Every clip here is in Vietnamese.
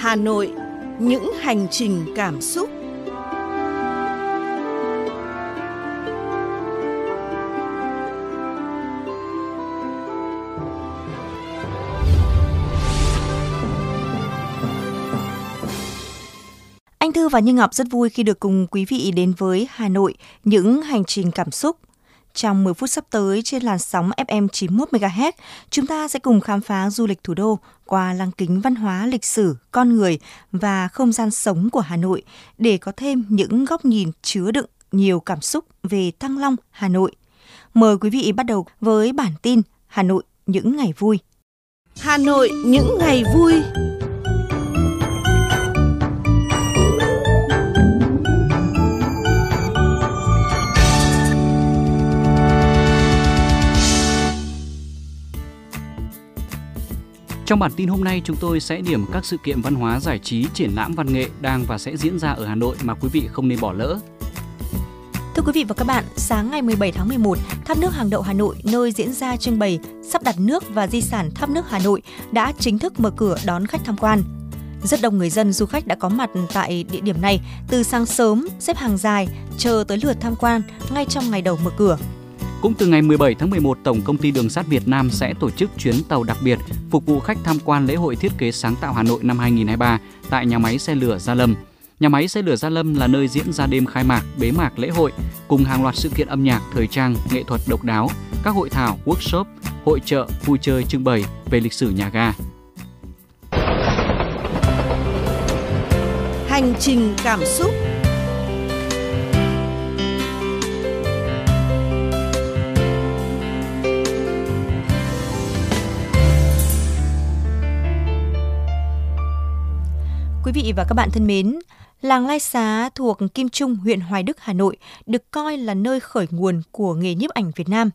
Hà Nội, những hành trình cảm xúc. Anh Thư và Như Ngọc rất vui khi được cùng quý vị đến với Hà Nội, những hành trình cảm xúc. Trong 10 phút sắp tới trên làn sóng FM 91 MHz, chúng ta sẽ cùng khám phá du lịch thủ đô qua lăng kính văn hóa, lịch sử, con người và không gian sống của Hà Nội để có thêm những góc nhìn chứa đựng nhiều cảm xúc về Thăng Long, Hà Nội. Mời quý vị bắt đầu với bản tin Hà Nội những ngày vui. Hà Nội những ngày vui. Trong bản tin hôm nay chúng tôi sẽ điểm các sự kiện văn hóa giải trí triển lãm văn nghệ đang và sẽ diễn ra ở Hà Nội mà quý vị không nên bỏ lỡ. Thưa quý vị và các bạn, sáng ngày 17 tháng 11, tháp nước hàng đậu Hà Nội nơi diễn ra trưng bày sắp đặt nước và di sản tháp nước Hà Nội đã chính thức mở cửa đón khách tham quan. Rất đông người dân du khách đã có mặt tại địa điểm này từ sáng sớm xếp hàng dài chờ tới lượt tham quan ngay trong ngày đầu mở cửa. Cũng từ ngày 17 tháng 11, Tổng công ty Đường sắt Việt Nam sẽ tổ chức chuyến tàu đặc biệt phục vụ khách tham quan lễ hội thiết kế sáng tạo Hà Nội năm 2023 tại nhà máy xe lửa Gia Lâm. Nhà máy xe lửa Gia Lâm là nơi diễn ra đêm khai mạc, bế mạc lễ hội cùng hàng loạt sự kiện âm nhạc, thời trang, nghệ thuật độc đáo, các hội thảo, workshop, hội trợ, vui chơi trưng bày về lịch sử nhà ga. Hành trình cảm xúc. Quý vị và các bạn thân mến, làng Lai Xá thuộc Kim Trung, huyện Hoài Đức, Hà Nội được coi là nơi khởi nguồn của nghề nhiếp ảnh Việt Nam.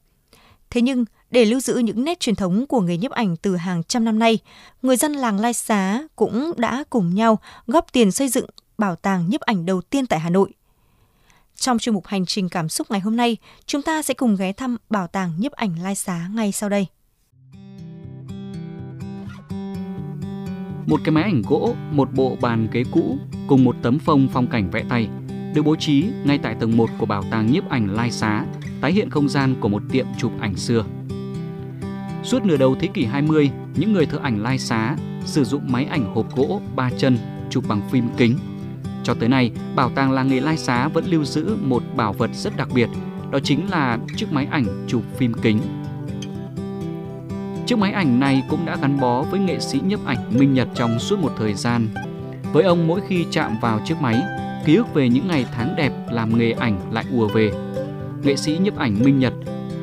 Thế nhưng, để lưu giữ những nét truyền thống của nghề nhiếp ảnh từ hàng trăm năm nay, người dân làng Lai Xá cũng đã cùng nhau góp tiền xây dựng bảo tàng nhiếp ảnh đầu tiên tại Hà Nội. Trong chuyên mục Hành trình cảm xúc ngày hôm nay, chúng ta sẽ cùng ghé thăm bảo tàng nhiếp ảnh Lai Xá ngay sau đây. Một cái máy ảnh gỗ, một bộ bàn ghế cũ cùng một tấm phông phong cảnh vẽ tay được bố trí ngay tại tầng 1 của bảo tàng nhiếp ảnh Lai Xá, tái hiện không gian của một tiệm chụp ảnh xưa. Suốt nửa đầu thế kỷ 20, những người thợ ảnh Lai Xá sử dụng máy ảnh hộp gỗ ba chân chụp bằng phim kính. Cho tới nay, bảo tàng làng nghề Lai Xá vẫn lưu giữ một bảo vật rất đặc biệt, đó chính là chiếc máy ảnh chụp phim kính Chiếc máy ảnh này cũng đã gắn bó với nghệ sĩ nhiếp ảnh Minh Nhật trong suốt một thời gian. Với ông mỗi khi chạm vào chiếc máy, ký ức về những ngày tháng đẹp làm nghề ảnh lại ùa về. Nghệ sĩ nhiếp ảnh Minh Nhật,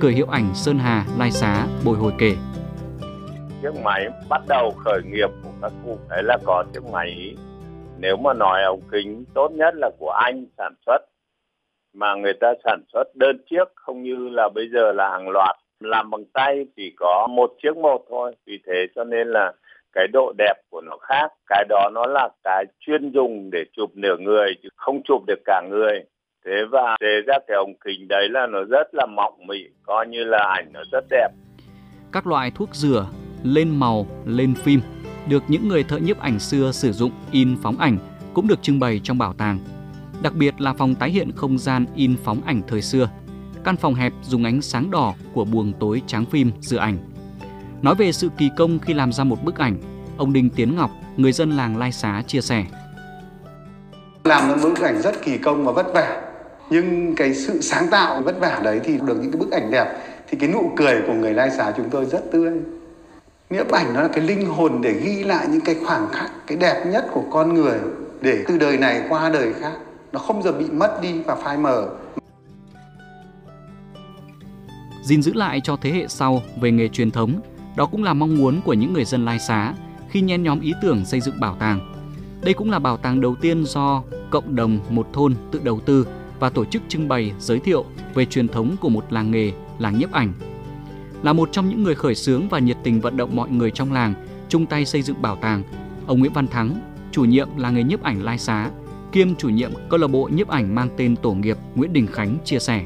cửa hiệu ảnh Sơn Hà, Lai Xá, bồi hồi kể. Chiếc máy bắt đầu khởi nghiệp của các cụ đấy là có chiếc máy nếu mà nói ống kính tốt nhất là của anh sản xuất mà người ta sản xuất đơn chiếc không như là bây giờ là hàng loạt làm bằng tay chỉ có một chiếc một thôi. Vì thế cho nên là cái độ đẹp của nó khác. Cái đó nó là cái chuyên dùng để chụp nửa người, chứ không chụp được cả người. Thế và thế ra cái ống kính đấy là nó rất là mỏng mị coi như là ảnh nó rất đẹp. Các loại thuốc rửa lên màu, lên phim được những người thợ nhiếp ảnh xưa sử dụng in phóng ảnh cũng được trưng bày trong bảo tàng. Đặc biệt là phòng tái hiện không gian in phóng ảnh thời xưa. Căn phòng hẹp dùng ánh sáng đỏ của buồng tối tráng phim dự ảnh. Nói về sự kỳ công khi làm ra một bức ảnh, ông Đinh Tiến Ngọc, người dân làng Lai Xá chia sẻ. Làm một bức ảnh rất kỳ công và vất vả, nhưng cái sự sáng tạo vất vả đấy thì được những cái bức ảnh đẹp thì cái nụ cười của người Lai Xá chúng tôi rất tươi. Nghĩa ảnh nó là cái linh hồn để ghi lại những cái khoảng khắc, cái đẹp nhất của con người để từ đời này qua đời khác. Nó không giờ bị mất đi và phai mờ gìn giữ lại cho thế hệ sau về nghề truyền thống. Đó cũng là mong muốn của những người dân Lai Xá khi nhen nhóm ý tưởng xây dựng bảo tàng. Đây cũng là bảo tàng đầu tiên do cộng đồng một thôn tự đầu tư và tổ chức trưng bày giới thiệu về truyền thống của một làng nghề, làng nhiếp ảnh. Là một trong những người khởi xướng và nhiệt tình vận động mọi người trong làng chung tay xây dựng bảo tàng, ông Nguyễn Văn Thắng, chủ nhiệm làng nghề nhiếp ảnh Lai Xá, kiêm chủ nhiệm câu lạc bộ nhiếp ảnh mang tên tổ nghiệp Nguyễn Đình Khánh chia sẻ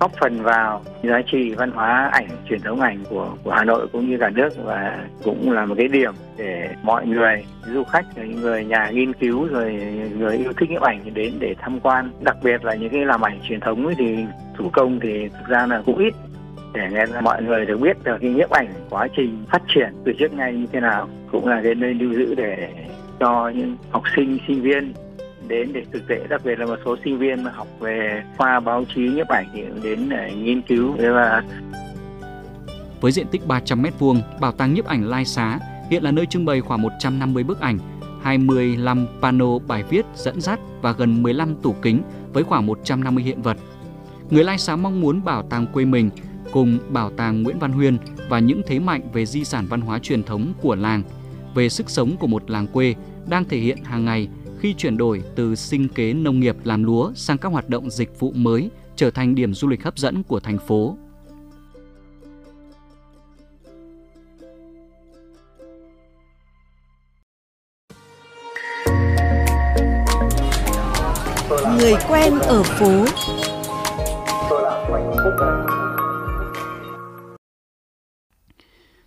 góp phần vào giá trị văn hóa ảnh, truyền thống ảnh của của Hà Nội cũng như cả nước và cũng là một cái điểm để mọi người, du khách những người nhà nghiên cứu rồi người yêu thích nhiếp ảnh đến để tham quan. Đặc biệt là những cái làm ảnh truyền thống ấy thì thủ công thì thực ra là cũng ít. Để nghe mọi người được biết được cái nhiếp ảnh quá trình phát triển từ trước nay như thế nào. Cũng là cái nơi lưu giữ để cho những học sinh sinh viên đến để thực tế đặc biệt là một số sinh viên mà học về khoa báo chí nhiếp ảnh thì đến để nghiên cứu và với diện tích 300 m2, Bảo tàng nhiếp ảnh Lai Xá hiện là nơi trưng bày khoảng 150 bức ảnh, 25 pano bài viết dẫn dắt và gần 15 tủ kính với khoảng 150 hiện vật. Người Lai Xá mong muốn bảo tàng quê mình cùng Bảo tàng Nguyễn Văn Huyên và những thế mạnh về di sản văn hóa truyền thống của làng, về sức sống của một làng quê đang thể hiện hàng ngày khi chuyển đổi từ sinh kế nông nghiệp làm lúa sang các hoạt động dịch vụ mới trở thành điểm du lịch hấp dẫn của thành phố. Người quen ở phố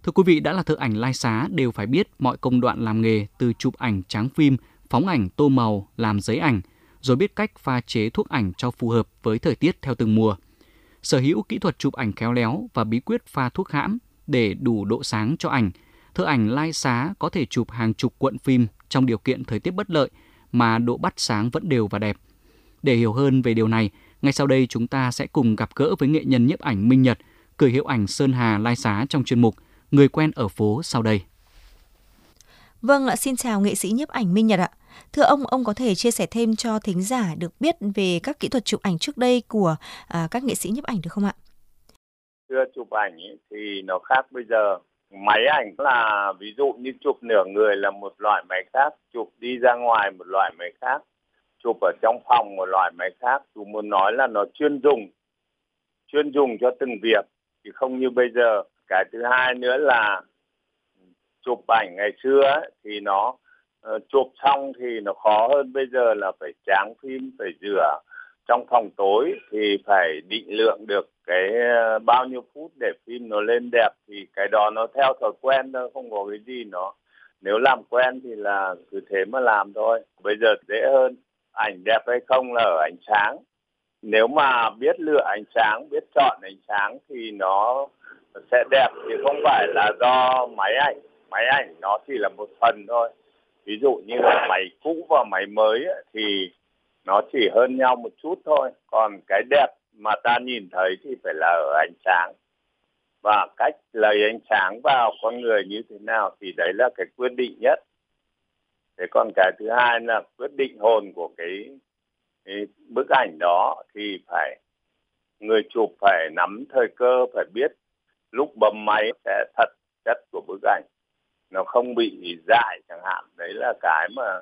Thưa quý vị, đã là thợ ảnh lai xá đều phải biết mọi công đoạn làm nghề từ chụp ảnh tráng phim, phóng ảnh tô màu, làm giấy ảnh, rồi biết cách pha chế thuốc ảnh cho phù hợp với thời tiết theo từng mùa. Sở hữu kỹ thuật chụp ảnh khéo léo và bí quyết pha thuốc hãm để đủ độ sáng cho ảnh, thợ ảnh lai xá có thể chụp hàng chục cuộn phim trong điều kiện thời tiết bất lợi mà độ bắt sáng vẫn đều và đẹp. Để hiểu hơn về điều này, ngay sau đây chúng ta sẽ cùng gặp gỡ với nghệ nhân nhiếp ảnh Minh Nhật, cười hiệu ảnh Sơn Hà Lai Xá trong chuyên mục Người quen ở phố sau đây. Vâng ạ, xin chào nghệ sĩ nhiếp ảnh Minh Nhật ạ. Thưa ông, ông có thể chia sẻ thêm cho thính giả được biết về các kỹ thuật chụp ảnh trước đây của à, các nghệ sĩ nhiếp ảnh được không ạ? Xưa chụp ảnh ý, thì nó khác bây giờ. Máy ảnh là ví dụ như chụp nửa người là một loại máy khác, chụp đi ra ngoài một loại máy khác, chụp ở trong phòng một loại máy khác. Dù muốn nói là nó chuyên dùng, chuyên dùng cho từng việc, chứ không như bây giờ. Cái thứ hai nữa là chụp ảnh ngày xưa ấy, thì nó uh, chụp xong thì nó khó hơn bây giờ là phải tráng phim phải rửa. Trong phòng tối thì phải định lượng được cái uh, bao nhiêu phút để phim nó lên đẹp thì cái đó nó theo thói quen thôi không có cái gì nó. Nếu làm quen thì là cứ thế mà làm thôi. Bây giờ dễ hơn ảnh đẹp hay không là ở ánh sáng. Nếu mà biết lựa ánh sáng biết chọn ánh sáng thì nó sẽ đẹp thì không phải là do máy ảnh máy ảnh nó chỉ là một phần thôi. Ví dụ như là máy cũ và máy mới ấy, thì nó chỉ hơn nhau một chút thôi. Còn cái đẹp mà ta nhìn thấy thì phải là ở ánh sáng. Và cách lấy ánh sáng vào con người như thế nào thì đấy là cái quyết định nhất. Thế còn cái thứ hai là quyết định hồn của cái, cái bức ảnh đó thì phải người chụp phải nắm thời cơ phải biết lúc bấm máy sẽ thật chất của bức ảnh nó không bị dại chẳng hạn đấy là cái mà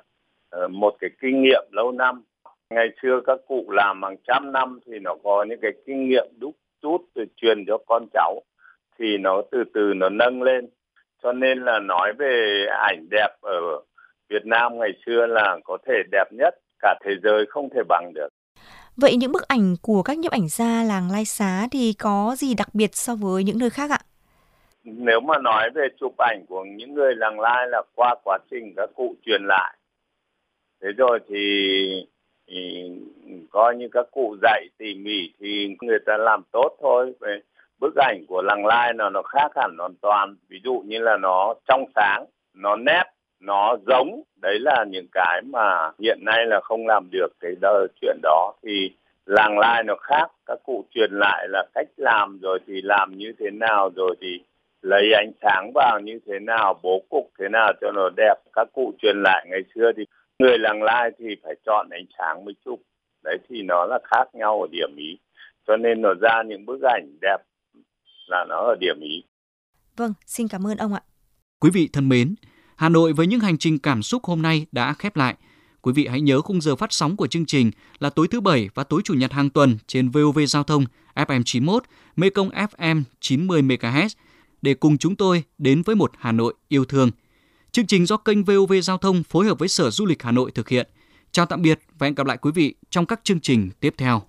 ờ, một cái kinh nghiệm lâu năm ngày xưa các cụ làm hàng trăm năm thì nó có những cái kinh nghiệm đúc chút rồi truyền cho con cháu, thì nó từ từ nó nâng lên cho nên là nói về ảnh đẹp ở Việt Nam ngày xưa là có thể đẹp nhất, cả thế giới không thể bằng được. Vậy những bức ảnh của các nhiếp ảnh gia làng Lai Xá thì có gì đặc biệt so với những nơi khác ạ? Nếu mà nói về chụp ảnh của những người làng lai là qua quá trình các cụ truyền lại thế rồi thì, thì coi như các cụ dạy tỉ mỉ thì người ta làm tốt thôi. Về bức ảnh của làng lai là nó khác hẳn hoàn toàn. Ví dụ như là nó trong sáng nó nét nó giống. Đấy là những cái mà hiện nay là không làm được cái đời chuyện đó. Thì làng lai nó khác các cụ truyền lại là cách làm rồi thì làm như thế nào rồi thì lấy ánh sáng vào như thế nào bố cục thế nào cho nó đẹp. Các cụ truyền lại ngày xưa thì người làng lai thì phải chọn ánh sáng mới chụp. Đấy thì nó là khác nhau ở điểm ý. Cho nên nó ra những bức ảnh đẹp là nó ở điểm ý. Vâng xin cảm ơn ông ạ. Quý vị thân mến Hà Nội với những hành trình cảm xúc hôm nay đã khép lại. Quý vị hãy nhớ khung giờ phát sóng của chương trình là tối thứ Bảy và tối Chủ nhật hàng tuần trên VOV Giao thông FM 91, Mekong FM 90 MHz để cùng chúng tôi đến với một Hà Nội yêu thương. Chương trình do kênh VOV Giao thông phối hợp với Sở Du lịch Hà Nội thực hiện. Chào tạm biệt và hẹn gặp lại quý vị trong các chương trình tiếp theo.